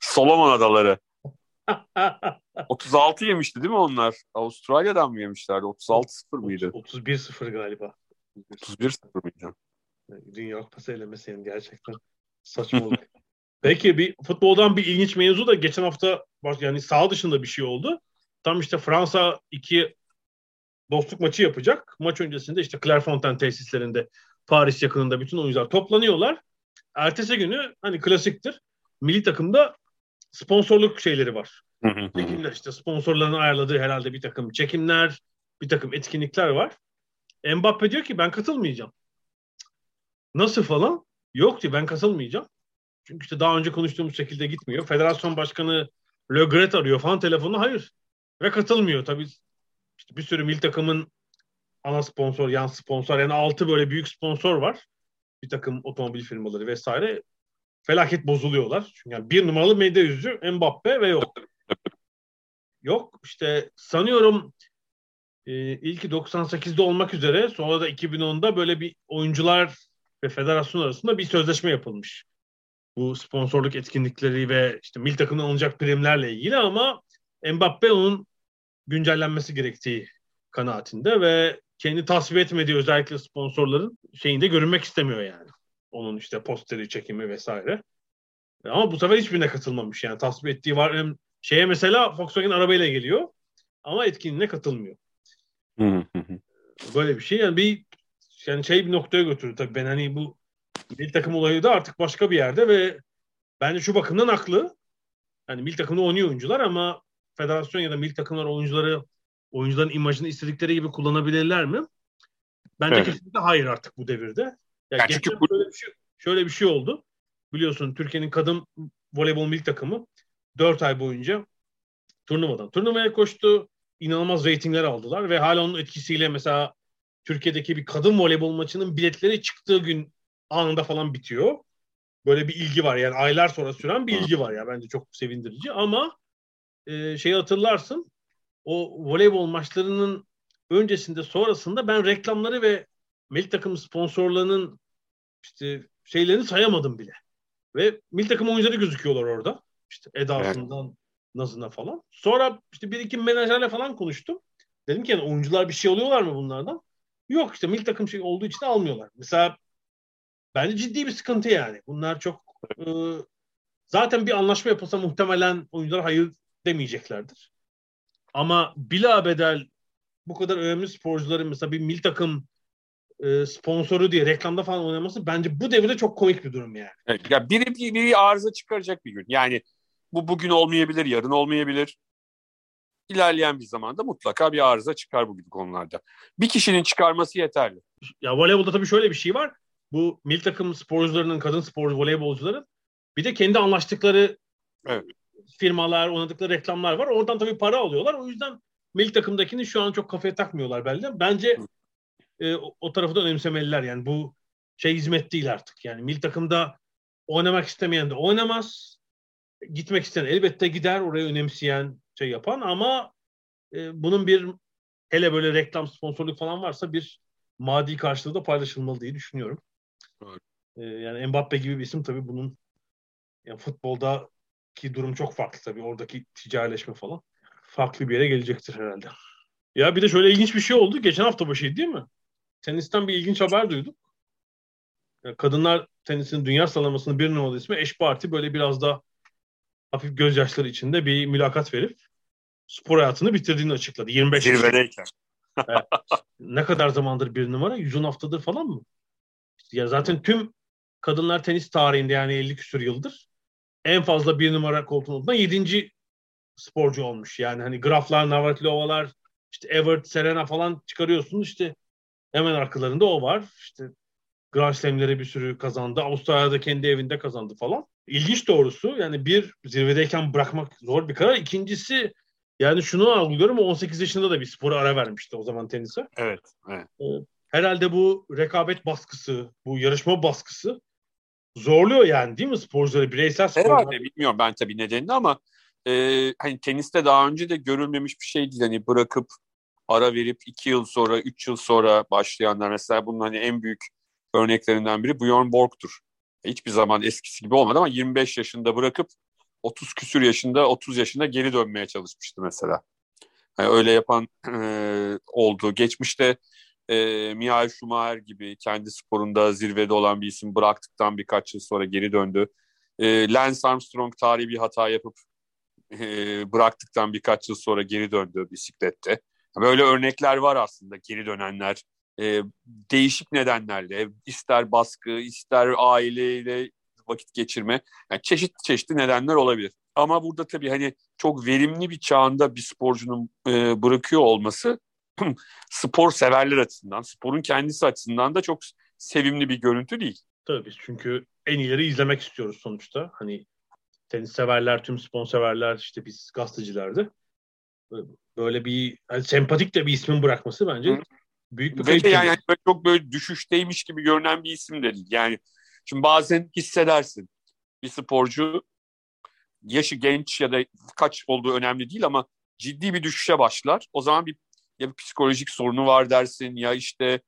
Solomon Adaları. 36 yemişti değil mi onlar? Avustralya'dan mı yemişlerdi? 36-0 mıydı? 31-0 galiba. 31-0 mıydı? Dünya Kupası elemesi yani gerçekten saçma oldu. Peki bir futboldan bir ilginç mevzu da geçen hafta yani sağ dışında bir şey oldu. Tam işte Fransa iki dostluk maçı yapacak. Maç öncesinde işte Clairefontaine tesislerinde Paris yakınında bütün oyuncular toplanıyorlar. Ertesi günü hani klasiktir. Milli takımda sponsorluk şeyleri var. Çekimler işte sponsorların ayarladığı herhalde bir takım çekimler, bir takım etkinlikler var. Mbappe diyor ki ben katılmayacağım. Nasıl falan? Yok diyor ben katılmayacağım. Çünkü işte daha önce konuştuğumuz şekilde gitmiyor. Federasyon başkanı Le Gret arıyor falan telefonla hayır. Ve katılmıyor tabii. İşte bir sürü milli takımın ana sponsor, yan sponsor yani altı böyle büyük sponsor var. Bir takım otomobil firmaları vesaire. Felaket bozuluyorlar. Çünkü yani bir numaralı medya yüzü Mbappe ve yok. Yok işte sanıyorum e, ilki 98'de olmak üzere sonra da 2010'da böyle bir oyuncular ve federasyon arasında bir sözleşme yapılmış. Bu sponsorluk etkinlikleri ve işte milli takımdan alınacak primlerle ilgili ama Mbappe onun güncellenmesi gerektiği kanaatinde ve kendi tasvip etmediği özellikle sponsorların şeyinde görünmek istemiyor yani. Onun işte posteri çekimi vesaire. Ama bu sefer hiçbirine katılmamış yani tasvip ettiği var. Şeye mesela Volkswagen arabayla geliyor ama etkinliğine katılmıyor. Böyle bir şey yani bir yani şey bir noktaya götürdü tabii ben hani bu milli takım olayı da artık başka bir yerde ve bence şu bakımdan haklı. Hani milli takımda oynuyor oyuncular ama federasyon ya da milli takımlar oyuncuları oyuncuların imajını istedikleri gibi kullanabilirler mi? Bence Evet. kesinlikle hayır artık bu devirde. Ya Ya geçen çünkü bu- şöyle bir şey şöyle bir şey oldu. Biliyorsun Türkiye'nin kadın voleybol milli takımı 4 ay boyunca turnuvadan turnuvaya koştu. İnanılmaz reytingler aldılar ve hala onun etkisiyle mesela Türkiye'deki bir kadın voleybol maçının biletleri çıktığı gün anında falan bitiyor. Böyle bir ilgi var yani aylar sonra süren bir ilgi var ya bence çok sevindirici ama e, şeyi hatırlarsın o voleybol maçlarının öncesinde sonrasında ben reklamları ve milli takım sponsorlarının işte şeylerini sayamadım bile. Ve milli takım oyuncuları gözüküyorlar orada. İşte edasından, nazına falan. Sonra işte bir iki menajerle falan konuştum. Dedim ki yani oyuncular bir şey alıyorlar mı bunlardan? Yok işte milli takım şey olduğu için almıyorlar. Mesela bence ciddi bir sıkıntı yani. Bunlar çok e, zaten bir anlaşma yapılsa muhtemelen oyuncular hayır demeyeceklerdir. Ama bila bedel bu kadar önemli sporcuların mesela bir mil takım e, sponsoru diye reklamda falan oynaması bence bu devirde çok komik bir durum yani. Evet, ya biri, biri, biri arıza çıkaracak bir gün. Yani bu bugün olmayabilir, yarın olmayabilir. İlerleyen bir zamanda mutlaka bir arıza çıkar bu gibi konularda. Bir kişinin çıkarması yeterli. Ya voleybolda tabii şöyle bir şey var. Bu mil takım sporcularının, kadın spor voleybolcuların bir de kendi anlaştıkları Evet. firmalar, oynadıkları reklamlar var. Oradan tabii para alıyorlar. O yüzden milli takımdakini şu an çok kafaya takmıyorlar belki. Bence e, o, o tarafı da önemsemeliler. Yani bu şey hizmet değil artık. Yani milli takımda oynamak istemeyen de oynamaz. Gitmek isteyen elbette gider. Orayı önemseyen şey yapan ama e, bunun bir hele böyle reklam sponsorluk falan varsa bir maddi karşılığı da paylaşılmalı diye düşünüyorum. Evet. E, yani Mbappe gibi bir isim tabii bunun yani futboldaki durum çok farklı tabii. Oradaki ticarileşme falan farklı bir yere gelecektir herhalde. Ya bir de şöyle ilginç bir şey oldu. Geçen hafta başıydı değil mi? Tenisten bir ilginç haber duyduk. Ya kadınlar tenisinin dünya sıralamasının bir numaralı ismi Eş Parti böyle biraz da hafif gözyaşları içinde bir mülakat verip spor hayatını bitirdiğini açıkladı. 25 yaşında. Zirvedeyken. Ne kadar zamandır bir numara? 110 haftadır falan mı? Ya zaten tüm kadınlar tenis tarihinde yani 50 küsur yıldır en fazla bir numara koltuğuna oturan 7. sporcu olmuş. Yani hani Graflar, Navratlova'lar, işte Evert, Serena falan çıkarıyorsun işte hemen arkalarında o var. İşte Grand Slam'leri bir sürü kazandı. Avustralya'da kendi evinde kazandı falan. İlginç doğrusu yani bir zirvedeyken bırakmak zor bir karar. İkincisi yani şunu algılıyorum 18 yaşında da bir spora ara vermişti o zaman tenise. Evet. evet. Herhalde bu rekabet baskısı, bu yarışma baskısı zorluyor yani değil mi sporcuları, bireysel sporcuları? Herhalde bilmiyorum ben tabii nedenini ama e, hani teniste daha önce de görülmemiş bir şey değil. Hani bırakıp ara verip iki yıl sonra, üç yıl sonra başlayanlar mesela bunun hani en büyük örneklerinden biri Björn Borg'tur. Hiçbir zaman eskisi gibi olmadı ama 25 yaşında bırakıp 30 küsür yaşında, 30 yaşında geri dönmeye çalışmıştı mesela. Yani öyle yapan e, oldu. Geçmişte e, Michael Schumacher gibi kendi sporunda zirvede olan bir isim bıraktıktan birkaç yıl sonra geri döndü. E, Lance Armstrong tarihi bir hata yapıp e, bıraktıktan birkaç yıl sonra geri döndü bisiklette. Böyle örnekler var aslında geri dönenler. E, değişik nedenlerle ister baskı ister aileyle vakit geçirme yani çeşitli çeşitli nedenler olabilir. Ama burada tabii hani çok verimli bir çağında bir sporcunun e, bırakıyor olması spor severler açısından, sporun kendisi açısından da çok sevimli bir görüntü değil. Tabii biz çünkü en iyileri izlemek istiyoruz sonuçta. Hani tenis severler, tüm spor severler, işte biz gazetecilerde. Böyle bir hani sempatik de bir ismin bırakması bence Hı. büyük bir kayıp. Yani, yani çok böyle düşüşteymiş gibi görünen bir isim de değil. Yani şimdi bazen hissedersin bir sporcu yaşı genç ya da kaç olduğu önemli değil ama ciddi bir düşüşe başlar. O zaman bir ya bir psikolojik sorunu var dersin ya işte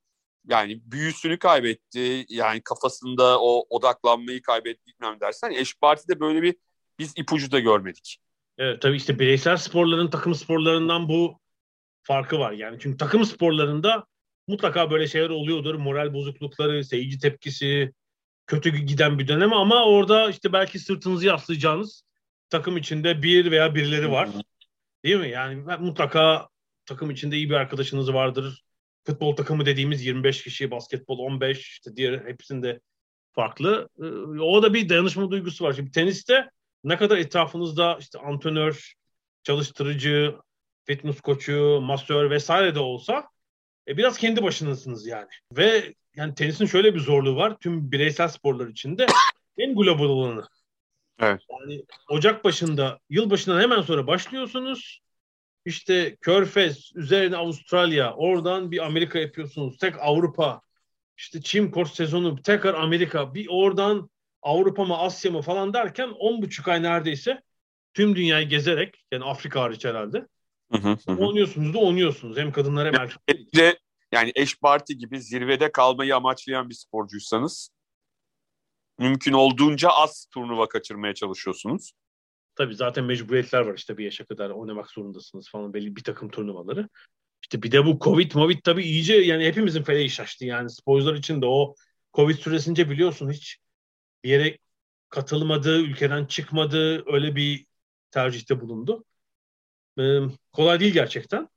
yani büyüsünü kaybetti yani kafasında o odaklanmayı kaybetti bilmem dersen. Yani eş partide böyle bir biz ipucu da görmedik. Evet tabii işte bireysel sporların takım sporlarından bu farkı var. Yani çünkü takım sporlarında mutlaka böyle şeyler oluyordur. Moral bozuklukları, seyirci tepkisi, kötü giden bir dönem ama orada işte belki sırtınızı yaslayacağınız takım içinde bir veya birileri var. Değil mi? Yani mutlaka takım içinde iyi bir arkadaşınız vardır. Futbol takımı dediğimiz 25 kişi, basketbol 15, işte diğer hepsinde farklı. Ee, o da bir dayanışma duygusu var. Şimdi teniste ne kadar etrafınızda işte antrenör, çalıştırıcı, fitness koçu, masör vesaire de olsa e, biraz kendi başınasınız yani. Ve yani tenisin şöyle bir zorluğu var. Tüm bireysel sporlar içinde en global olanı. Evet. Yani Ocak başında, yıl başından hemen sonra başlıyorsunuz. İşte Körfez, üzerine Avustralya, oradan bir Amerika yapıyorsunuz. Tek Avrupa, işte Çin kort sezonu, tekrar Amerika, bir oradan Avrupa mı Asya mı falan derken on buçuk ay neredeyse tüm dünyayı gezerek yani Afrika hariç herhalde hı hı hı. oynuyorsunuz da oynuyorsunuz. Hem kadınlar hem erkekler. Yani eş parti gibi zirvede kalmayı amaçlayan bir sporcuysanız mümkün olduğunca az turnuva kaçırmaya çalışıyorsunuz. Tabii zaten mecburiyetler var işte bir yaşa kadar oynamak zorundasınız falan belli bir takım turnuvaları. İşte bir de bu Covid, Movid tabii iyice yani hepimizin feleği şaştı yani sporcular için de o Covid süresince biliyorsun hiç bir yere katılmadı, ülkeden çıkmadı, öyle bir tercihte bulundu. e, kolay değil gerçekten.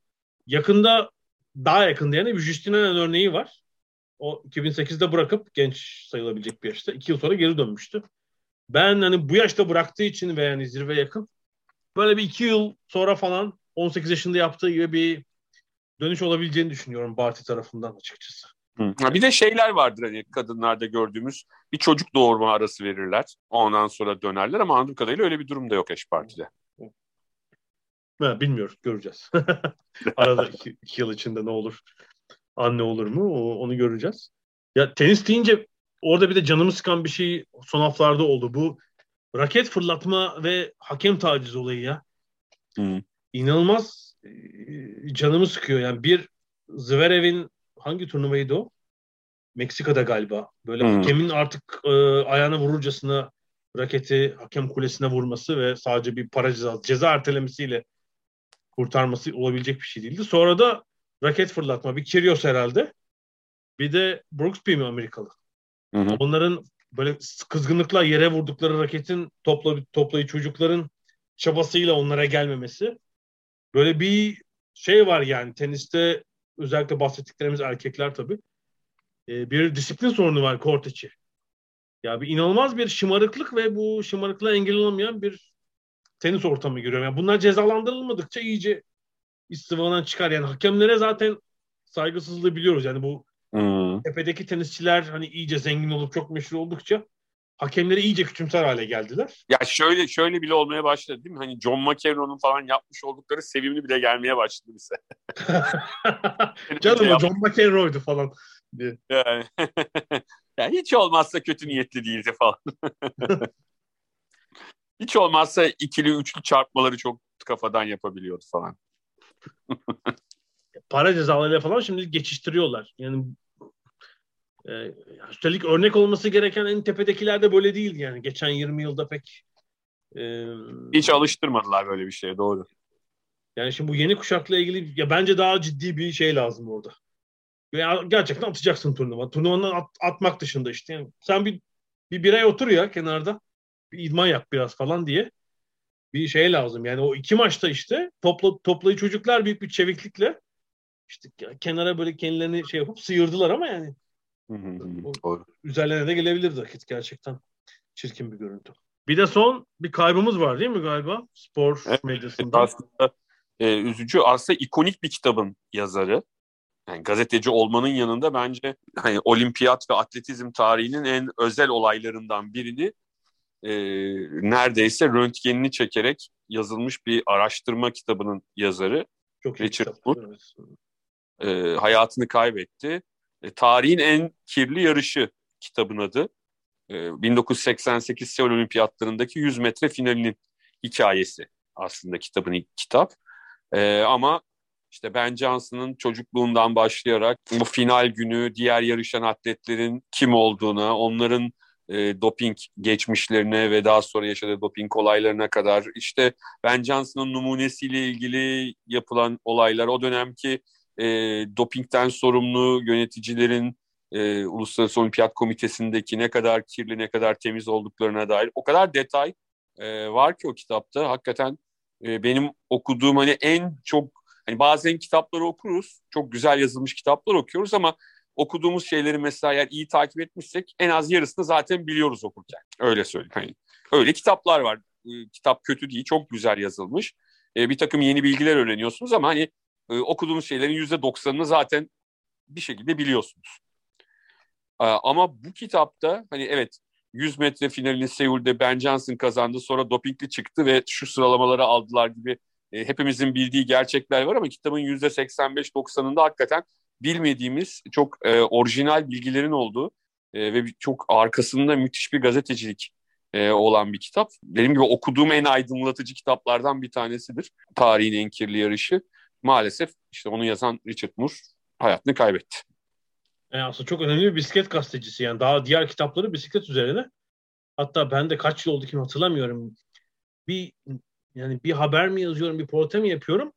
Yakında daha yakında yani bir Justinian örneği var. O 2008'de bırakıp genç sayılabilecek bir yaşta. iki yıl sonra geri dönmüştü. Ben hani bu yaşta bıraktığı için ve yani zirve yakın böyle bir iki yıl sonra falan 18 yaşında yaptığı gibi bir dönüş olabileceğini düşünüyorum Barty tarafından açıkçası. Hı. Bir de şeyler vardır hani kadınlarda gördüğümüz bir çocuk doğurma arası verirler. Ondan sonra dönerler ama anladığım kadarıyla öyle bir durum da yok eş partide. Ha, bilmiyoruz göreceğiz. Arada iki, iki yıl içinde ne olur? Anne olur mu? O, onu göreceğiz. Ya tenis deyince orada bir de canımı sıkan bir şey son haftalarda oldu. Bu raket fırlatma ve hakem taciz olayı ya. Hı. İnanılmaz e, canımı sıkıyor. Yani bir Zverev'in hangi turnuvaydı o? Meksika'da galiba. Böyle Hı. hakemin artık e, ayağına vururcasına raketi hakem kulesine vurması ve sadece bir para ceza, ceza ertelemesiyle kurtarması olabilecek bir şey değildi. Sonra da raket fırlatma. Bir Kyrgios herhalde. Bir de Brooksby mi Amerikalı? Hı hı. Onların böyle kızgınlıkla yere vurdukları raketin topla, toplayı çocukların çabasıyla onlara gelmemesi. Böyle bir şey var yani teniste özellikle bahsettiklerimiz erkekler tabii. Ee, bir disiplin sorunu var kort içi. Ya bir inanılmaz bir şımarıklık ve bu şımarıklığa engel olamayan bir tenis ortamı görüyorum. Yani bunlar cezalandırılmadıkça iyice istifadan çıkar. Yani hakemlere zaten saygısızlığı biliyoruz. Yani bu Hı. tepedeki tenisçiler hani iyice zengin olup çok meşhur oldukça hakemleri iyice küçümser hale geldiler. Ya şöyle şöyle bile olmaya başladı değil mi? Hani John McEnroe'nun falan yapmış oldukları sevimli bile gelmeye başladı bize. Canım o John McEnroe'ydu falan. diye. Yani. ya hiç olmazsa kötü niyetli değildi falan. hiç olmazsa ikili üçlü çarpmaları çok kafadan yapabiliyordu falan. Para cezalarıyla falan şimdi geçiştiriyorlar. Yani e, üstelik örnek olması gereken en tepedekiler de böyle değil yani. Geçen 20 yılda pek e, Hiç alıştırmadılar böyle bir şeye doğru. Yani şimdi bu yeni kuşakla ilgili ya bence daha ciddi bir şey lazım orada. Ya gerçekten atacaksın turnuva. Turnuvanın at- atmak dışında işte. Yani sen bir bir birey otur ya kenarda. Bir idman yap biraz falan diye. Bir şey lazım. Yani o iki maçta işte topla, toplayı çocuklar büyük bir çeviklikle işte kenara böyle kendilerini şey yapıp sıyırdılar ama yani Hı hı hı. O- Doğru. üzerlerine de gelebilirdi vakit gerçekten. Çirkin bir görüntü. Bir de son bir kaybımız var değil mi galiba? Spor Evet, medyasında. Aslında e, üzücü. Aslında ikonik bir kitabın yazarı. Yani gazeteci olmanın yanında bence hani olimpiyat ve atletizm tarihinin en özel olaylarından birini e, neredeyse röntgenini çekerek yazılmış bir araştırma kitabının yazarı Çok iyi Richard kitap. Wood. Evet. E, hayatını kaybetti. E, tarihin en kirli yarışı kitabın adı. E, 1988 Seul Olimpiyatlarındaki 100 metre finalinin hikayesi aslında kitabın ilk kitap. E, ama işte Ben Johnson'ın çocukluğundan başlayarak bu final günü diğer yarışan atletlerin kim olduğuna, onların e, doping geçmişlerine ve daha sonra yaşadığı doping olaylarına kadar işte Ben Johnson'ın numunesiyle ilgili yapılan olaylar, o dönemki e, dopingten sorumlu yöneticilerin e, Uluslararası Olimpiyat Komitesi'ndeki ne kadar kirli, ne kadar temiz olduklarına dair o kadar detay e, var ki o kitapta. Hakikaten e, benim okuduğum hani en çok hani bazen kitapları okuruz, çok güzel yazılmış kitaplar okuyoruz ama okuduğumuz şeyleri mesela eğer iyi takip etmişsek en az yarısını zaten biliyoruz okurken. Öyle söyleyeyim. Hani öyle kitaplar var. E, kitap kötü değil, çok güzel yazılmış. E, bir takım yeni bilgiler öğreniyorsunuz ama hani e, okuduğunuz şeylerin yüzde doksanını zaten bir şekilde biliyorsunuz. E, ama bu kitapta hani evet 100 metre finalini Seul'de Ben Johnson kazandı sonra dopingli çıktı ve şu sıralamaları aldılar gibi e, hepimizin bildiği gerçekler var ama kitabın yüzde 85-90'ında hakikaten bilmediğimiz çok e, orijinal bilgilerin olduğu e, ve çok arkasında müthiş bir gazetecilik e, olan bir kitap. Benim gibi okuduğum en aydınlatıcı kitaplardan bir tanesidir. Tarihin en kirli yarışı. Maalesef işte onu yazan Richard Moore hayatını kaybetti. Yani aslında çok önemli bir bisiklet gazetecisi yani daha diğer kitapları bisiklet üzerine. Hatta ben de kaç yıl oldu ki hatırlamıyorum. Bir yani bir haber mi yazıyorum, bir portre mi yapıyorum?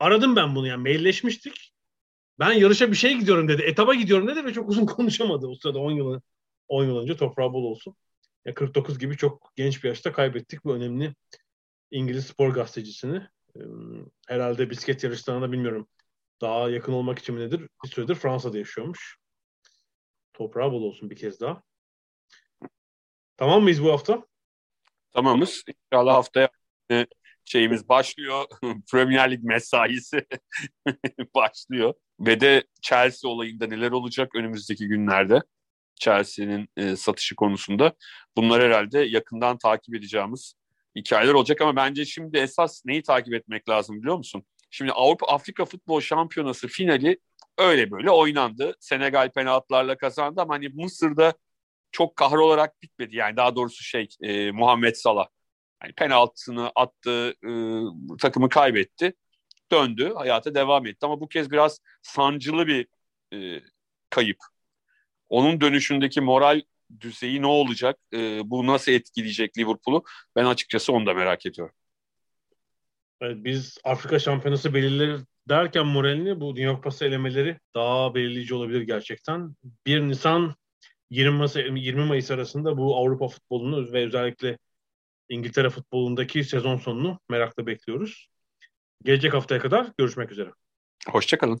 Aradım ben bunu yani mailleşmiştik. Ben yarışa bir şey gidiyorum dedi. Etaba gidiyorum dedi ve çok uzun konuşamadı o sırada 10 yıl 10 yıl önce toprağı bol olsun. Ya 49 gibi çok genç bir yaşta kaybettik bu önemli İngiliz spor gazetecisini. Herhalde bisiklet yarışlarına bilmiyorum. Daha yakın olmak için mi nedir? Bir süredir Fransa'da yaşıyormuş. Toprağı bol olsun bir kez daha. Tamam mıyız bu hafta? Tamamız. İnşallah haftaya şeyimiz başlıyor. Premier Lig mesaisi başlıyor. Ve de Chelsea olayında neler olacak önümüzdeki günlerde? Chelsea'nin e, satışı konusunda. Bunlar herhalde yakından takip edeceğimiz hikayeler olacak ama bence şimdi esas neyi takip etmek lazım biliyor musun? Şimdi Avrupa Afrika Futbol Şampiyonası finali öyle böyle oynandı. Senegal penaltılarla kazandı ama hani Mısır'da çok kahrolarak bitmedi. Yani daha doğrusu şey e, Muhammed Salah. Yani penaltısını attı, e, takımı kaybetti. Döndü, hayata devam etti. Ama bu kez biraz sancılı bir e, kayıp. Onun dönüşündeki moral düzeyi ne olacak? E, bu nasıl etkileyecek Liverpool'u? Ben açıkçası onu da merak ediyorum. Evet, biz Afrika Şampiyonası belirler derken moralini bu Dünya Kupası elemeleri daha belirleyici olabilir gerçekten. 1 Nisan 20 Mayıs, 20 Mayıs arasında bu Avrupa futbolunu ve özellikle İngiltere futbolundaki sezon sonunu merakla bekliyoruz. Gelecek haftaya kadar görüşmek üzere. Hoşçakalın.